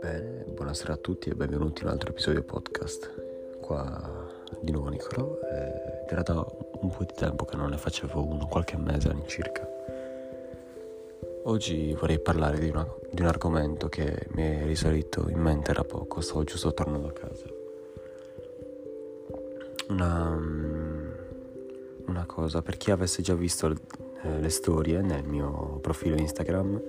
Bene, buonasera a tutti e benvenuti in un altro episodio podcast. Qua di nuovo Nicolò. Eh, era da un po' di tempo che non ne facevo uno, qualche mese all'incirca. Oggi vorrei parlare di, una, di un argomento che mi è risalito in mente da poco, stavo giusto tornando a casa. Una, mm, una cosa, per chi avesse già visto eh, le storie nel mio profilo Instagram,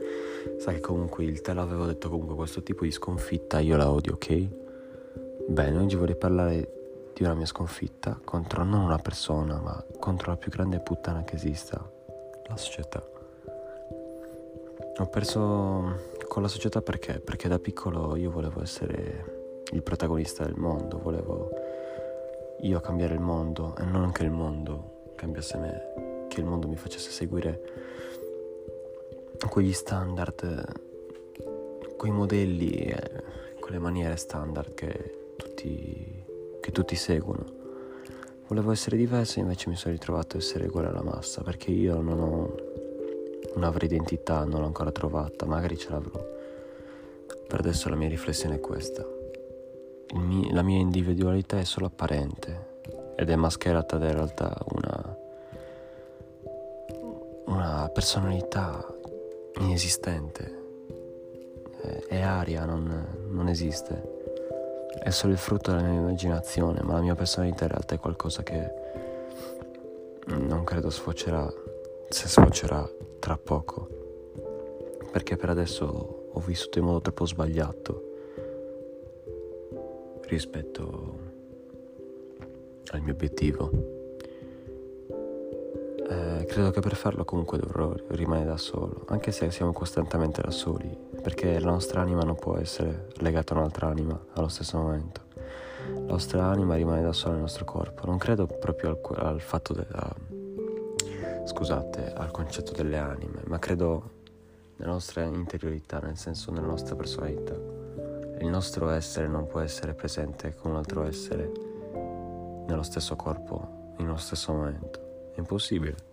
sa che comunque il te l'avevo detto comunque questo tipo di sconfitta io la odio, ok? Bene, oggi vorrei parlare di una mia sconfitta contro non una persona, ma contro la più grande puttana che esista, la società. Ho perso con la società perché? Perché da piccolo io volevo essere il protagonista del mondo, volevo io cambiare il mondo e non che il mondo cambiasse me, che il mondo mi facesse seguire quegli standard, quei modelli e quelle maniere standard che tutti, che tutti seguono. Volevo essere diverso e invece mi sono ritrovato a essere uguale alla massa perché io non ho una vera identità, non l'ho ancora trovata, magari ce l'avrò. Per adesso la mia riflessione è questa. Mio, la mia individualità è solo apparente ed è mascherata da in realtà una, una personalità inesistente. È, è aria, non, non esiste. È solo il frutto della mia immaginazione, ma la mia personalità in realtà è qualcosa che non credo sfocerà, se sfocerà tra poco, perché per adesso ho vissuto in modo troppo sbagliato rispetto al mio obiettivo. Eh, credo che per farlo comunque dovrò rimanere da solo, anche se siamo costantemente da soli, perché la nostra anima non può essere legata a un'altra anima allo stesso momento. La nostra anima rimane da sola nel nostro corpo. Non credo proprio al, al fatto della scusate, al concetto delle anime, ma credo nella nostra interiorità, nel senso nella nostra personalità. Il nostro essere non può essere presente con un altro essere nello stesso corpo, nello stesso momento. È impossibile.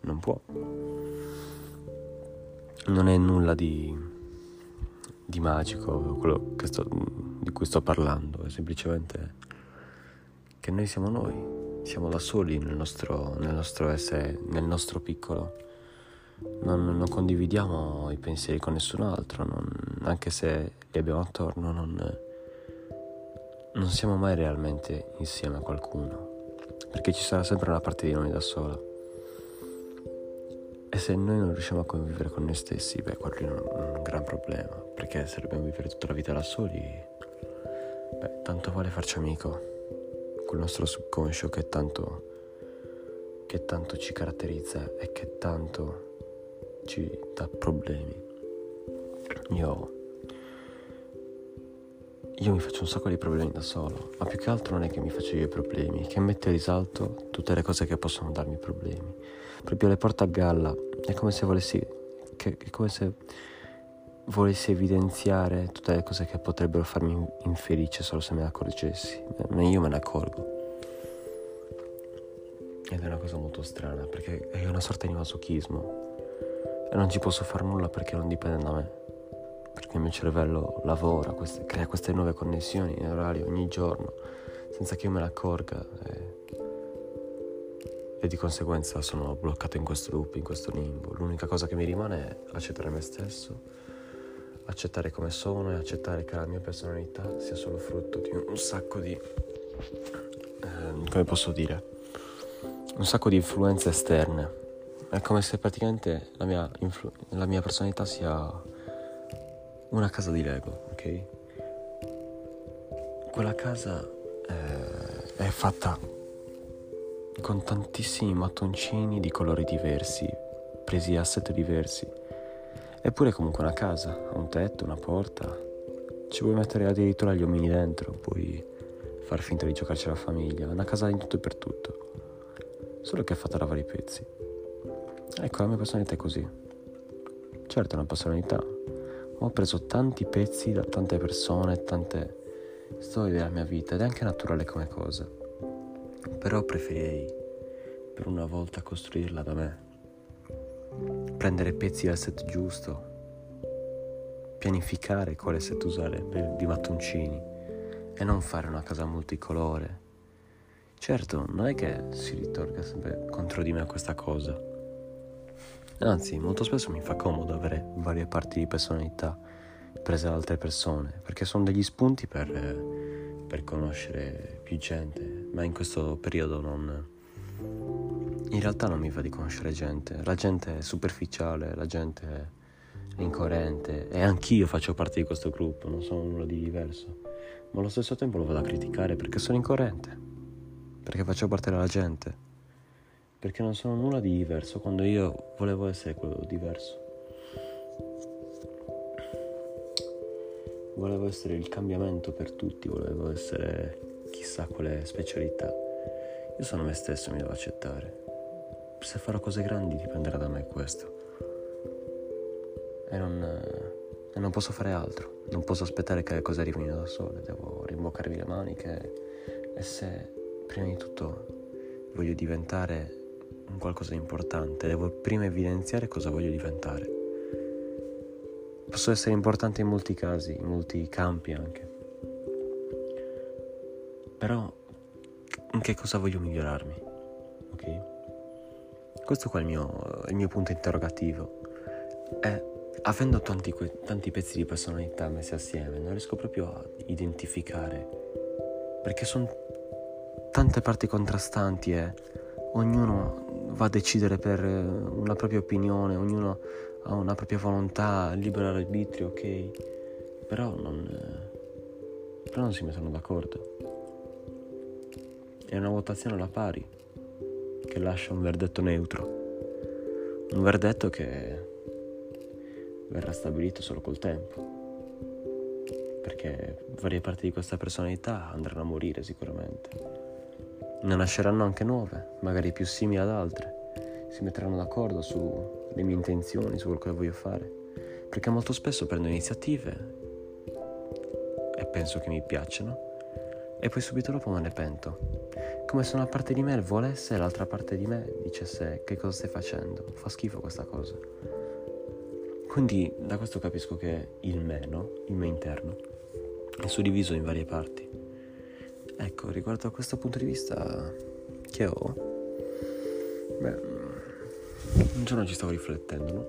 Non può. Non è nulla di, di magico quello sto, di cui sto parlando, è semplicemente che noi siamo noi siamo da soli nel nostro, nel nostro essere, nel nostro piccolo. Non, non, condividiamo i pensieri con nessun altro, non, anche se li abbiamo attorno, non, non siamo mai realmente insieme a qualcuno, perché ci sarà sempre una parte di noi da sola. E se noi non riusciamo a convivere con noi stessi, beh, quello è un, un gran problema, perché se dobbiamo vivere tutta la vita da soli, beh, tanto vale farci amico quel nostro subconscio che tanto, che tanto ci caratterizza e che tanto ci dà problemi. Io, io mi faccio un sacco di problemi da solo, ma più che altro non è che mi faccio io i problemi, che mette a risalto tutte le cose che possono darmi problemi. Proprio le porto a galla, è come se volessi, che, è come se volessi evidenziare tutte le cose che potrebbero farmi infelice solo se me ne accorgessi, ma io me ne accorgo. Ed è una cosa molto strana perché è una sorta di masochismo e non ci posso fare nulla perché non dipende da me. Perché il mio cervello lavora, queste, crea queste nuove connessioni neurali ogni giorno senza che io me ne accorga e, e di conseguenza sono bloccato in questo loop, in questo limbo. L'unica cosa che mi rimane è accettare me stesso accettare come sono e accettare che la mia personalità sia solo frutto di un sacco di... Eh, come posso dire? Un sacco di influenze esterne. È come se praticamente la mia, influ- la mia personalità sia una casa di Lego, ok? Quella casa eh, è fatta con tantissimi mattoncini di colori diversi, presi a set diversi Eppure comunque una casa, ha un tetto, una porta. Ci puoi mettere addirittura gli omini dentro, puoi far finta di giocarci la famiglia. Una casa in tutto e per tutto. Solo che è fatta da vari pezzi. Ecco, la mia personalità è così. Certo è una personalità, ho preso tanti pezzi da tante persone, tante storie della mia vita ed è anche naturale come cosa. Però preferirei per una volta costruirla da me prendere pezzi del set giusto, pianificare quale set usare per, di mattoncini e non fare una casa multicolore. Certo, non è che si ritorga sempre contro di me questa cosa. Anzi, molto spesso mi fa comodo avere varie parti di personalità prese da altre persone, perché sono degli spunti per, per conoscere più gente, ma in questo periodo non... In realtà non mi va di conoscere gente, la gente è superficiale, la gente è incoerente e anch'io faccio parte di questo gruppo, non sono nulla di diverso, ma allo stesso tempo lo vado a criticare perché sono incoerente, perché faccio parte della gente, perché non sono nulla di diverso quando io volevo essere quello diverso. Volevo essere il cambiamento per tutti, volevo essere chissà quale specialità. Io sono me stesso mi devo accettare. Se farò cose grandi dipenderà da me questo. E non, e non posso fare altro. Non posso aspettare che le cose arrivino da sole. Devo rimboccarvi le maniche. E se prima di tutto voglio diventare un qualcosa di importante, devo prima evidenziare cosa voglio diventare. Posso essere importante in molti casi, in molti campi anche. Però in che cosa voglio migliorarmi? Ok? Questo qua è il mio, il mio punto interrogativo. E avendo tanti, tanti pezzi di personalità messi assieme, non riesco proprio a identificare. Perché sono tante parti contrastanti e ognuno va a decidere per una propria opinione, ognuno ha una propria volontà, libero arbitrio, ok, però non, però non si mettono d'accordo. È una votazione alla pari che lascia un verdetto neutro, un verdetto che verrà stabilito solo col tempo, perché varie parti di questa personalità andranno a morire sicuramente. Ne nasceranno anche nuove, magari più simili ad altre si metteranno d'accordo sulle mie intenzioni, su quello che voglio fare. Perché molto spesso prendo iniziative e penso che mi piacciono e poi subito dopo me ne pento. Come se una parte di me volesse e l'altra parte di me dicesse che cosa stai facendo. Fa schifo questa cosa. Quindi da questo capisco che il me, no? Il me interno, è suddiviso in varie parti. Ecco, riguardo a questo punto di vista che ho, beh, un giorno ci stavo riflettendo, no?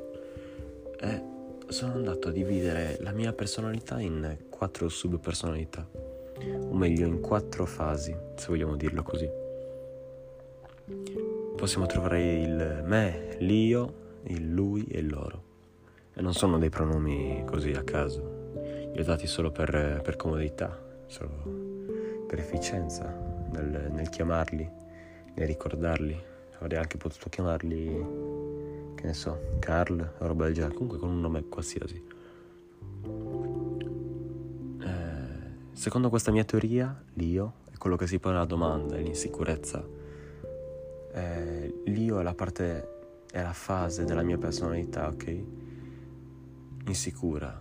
E sono andato a dividere la mia personalità in quattro subpersonalità, o meglio in quattro fasi, se vogliamo dirlo così. Possiamo trovare il me, l'io, il lui e il loro. E non sono dei pronomi così a caso, li ho dati solo per, per comodità, solo per efficienza nel, nel chiamarli, nel ricordarli avrei anche potuto chiamarli, che ne so, Carl o roba del genere, comunque con un nome qualsiasi. Eh, secondo questa mia teoria, l'io è quello che si pone la domanda, è l'insicurezza. Eh, l'io è la parte, è la fase della mia personalità, ok? Insicura.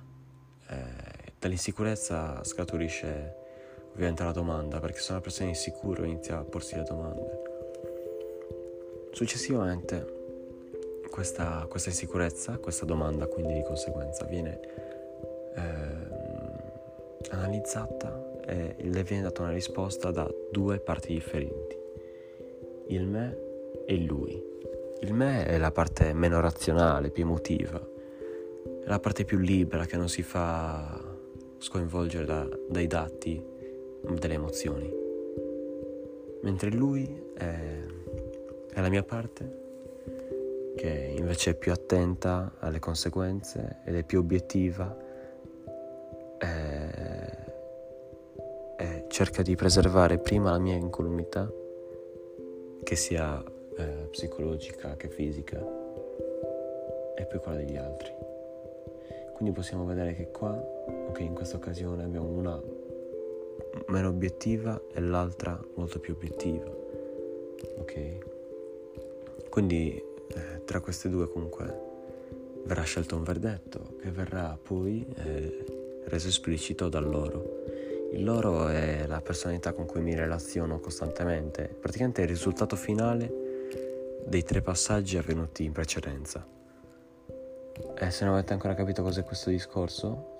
Eh, dall'insicurezza scaturisce ovviamente la domanda, perché se una persona è insicura inizia a porsi le domande. Successivamente questa, questa insicurezza, questa domanda quindi di conseguenza viene eh, analizzata e le viene data una risposta da due parti differenti, il me e il lui. Il me è la parte meno razionale, più emotiva, è la parte più libera che non si fa sconvolgere da, dai dati delle emozioni, mentre lui è è la mia parte che invece è più attenta alle conseguenze ed è più obiettiva e, e cerca di preservare prima la mia incolumità che sia eh, psicologica che fisica e poi quella degli altri. Quindi possiamo vedere che qua, ok, in questa occasione abbiamo una meno obiettiva e l'altra molto più obiettiva. Ok? Quindi eh, tra queste due comunque verrà scelto un verdetto che verrà poi eh, reso esplicito dal loro. Il loro è la personalità con cui mi relaziono costantemente, praticamente è il risultato finale dei tre passaggi avvenuti in precedenza. E se non avete ancora capito cos'è questo discorso,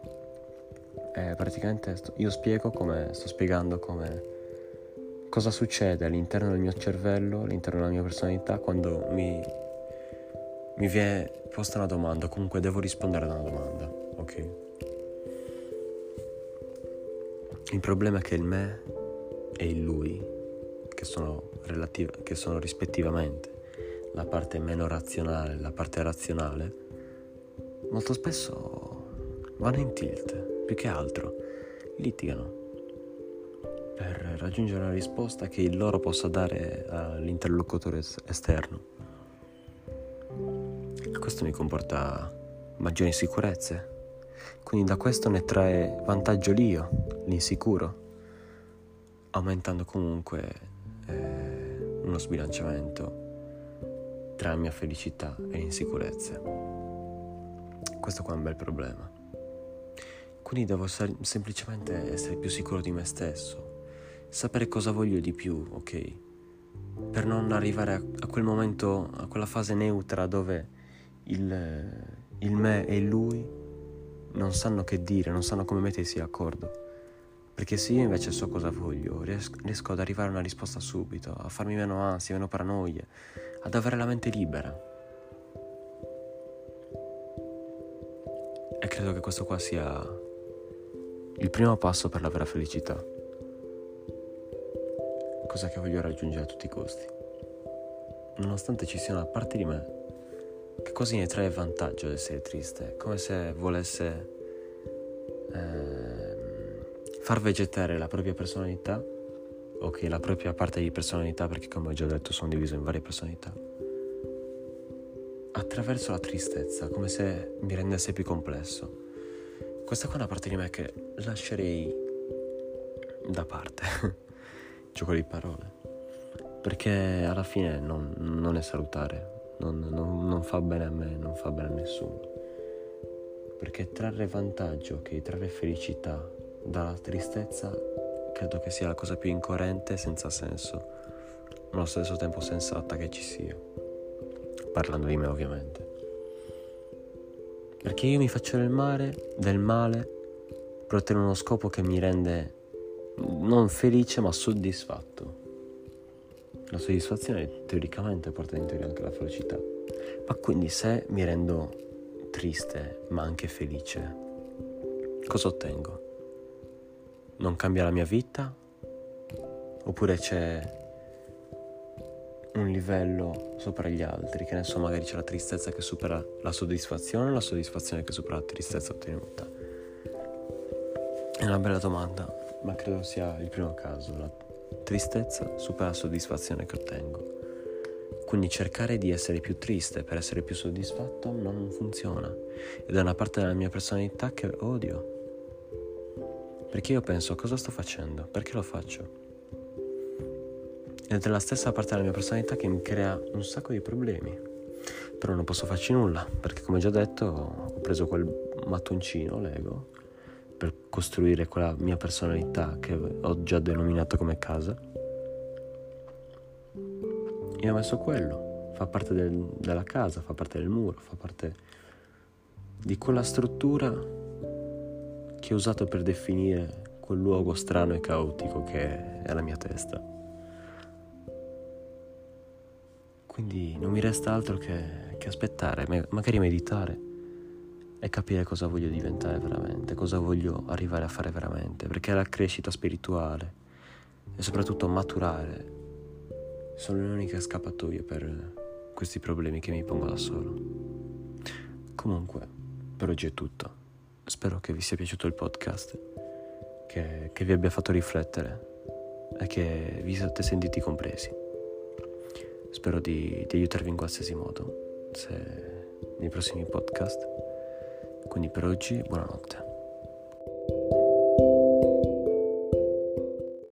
eh, praticamente sto, io spiego come, sto spiegando come cosa succede all'interno del mio cervello, all'interno della mia personalità quando mi, mi viene posta una domanda, comunque devo rispondere a una domanda, ok? Il problema è che il me e il lui, che sono, relativ- che sono rispettivamente la parte meno razionale e la parte razionale, molto spesso vanno in tilt, più che altro litigano per raggiungere una risposta che il loro possa dare all'interlocutore esterno. Questo mi comporta maggiori insicurezze, quindi da questo ne trae vantaggio l'io, l'insicuro, aumentando comunque eh, uno sbilanciamento tra la mia felicità e insicurezze. Questo qua è un bel problema. Quindi devo semplicemente essere più sicuro di me stesso, sapere cosa voglio di più, ok? Per non arrivare a, a quel momento, a quella fase neutra dove il, il me e il lui non sanno che dire, non sanno come mettersi d'accordo. Perché se io invece so cosa voglio, riesco, ad arrivare a una risposta subito, a farmi meno ansia, meno paranoie, ad avere la mente libera. E credo che questo qua sia il primo passo per la vera felicità cosa che voglio raggiungere a tutti i costi. Nonostante ci sia una parte di me che quasi ne trae vantaggio ad essere triste, come se volesse eh, far vegetare la propria personalità, o che la propria parte di personalità, perché come ho già detto sono diviso in varie personalità, attraverso la tristezza, come se mi rendesse più complesso. Questa qua è una parte di me che lascerei da parte. gioco di parole. Perché alla fine non, non è salutare, non, non, non, fa bene a me, non fa bene a nessuno. Perché trarre vantaggio, ok, trarre felicità dalla tristezza credo che sia la cosa più incoerente e senza senso, ma allo stesso tempo sensata che ci sia. Parlando di me ovviamente. Perché io mi faccio del male, del male per ottenere uno scopo che mi rende non felice ma soddisfatto. La soddisfazione teoricamente porta in teoria anche la felicità. Ma quindi se mi rendo triste ma anche felice, cosa ottengo? Non cambia la mia vita? Oppure c'è un livello sopra gli altri, che ne so, magari c'è la tristezza che supera la soddisfazione, la soddisfazione che supera la tristezza ottenuta. È una bella domanda ma credo sia il primo caso. La tristezza supera la soddisfazione che ottengo. Quindi cercare di essere più triste per essere più soddisfatto non funziona. Ed è una parte della mia personalità che odio. Perché io penso cosa sto facendo? Perché lo faccio? Ed è la stessa parte della mia personalità che mi crea un sacco di problemi. Però non posso farci nulla, perché come già detto ho preso quel mattoncino Lego per costruire quella mia personalità che ho già denominato come casa. E ho messo quello, fa parte del, della casa, fa parte del muro, fa parte di quella struttura che ho usato per definire quel luogo strano e caotico che è la mia testa. Quindi non mi resta altro che, che aspettare, magari meditare e capire cosa voglio diventare veramente, cosa voglio arrivare a fare veramente, perché la crescita spirituale e soprattutto maturare sono le uniche scappatoie per questi problemi che mi pongo da solo. Comunque, per oggi è tutto. Spero che vi sia piaciuto il podcast, che, che vi abbia fatto riflettere e che vi siate sentiti compresi. Spero di, di aiutarvi in qualsiasi modo se, nei prossimi podcast quindi per oggi buonanotte.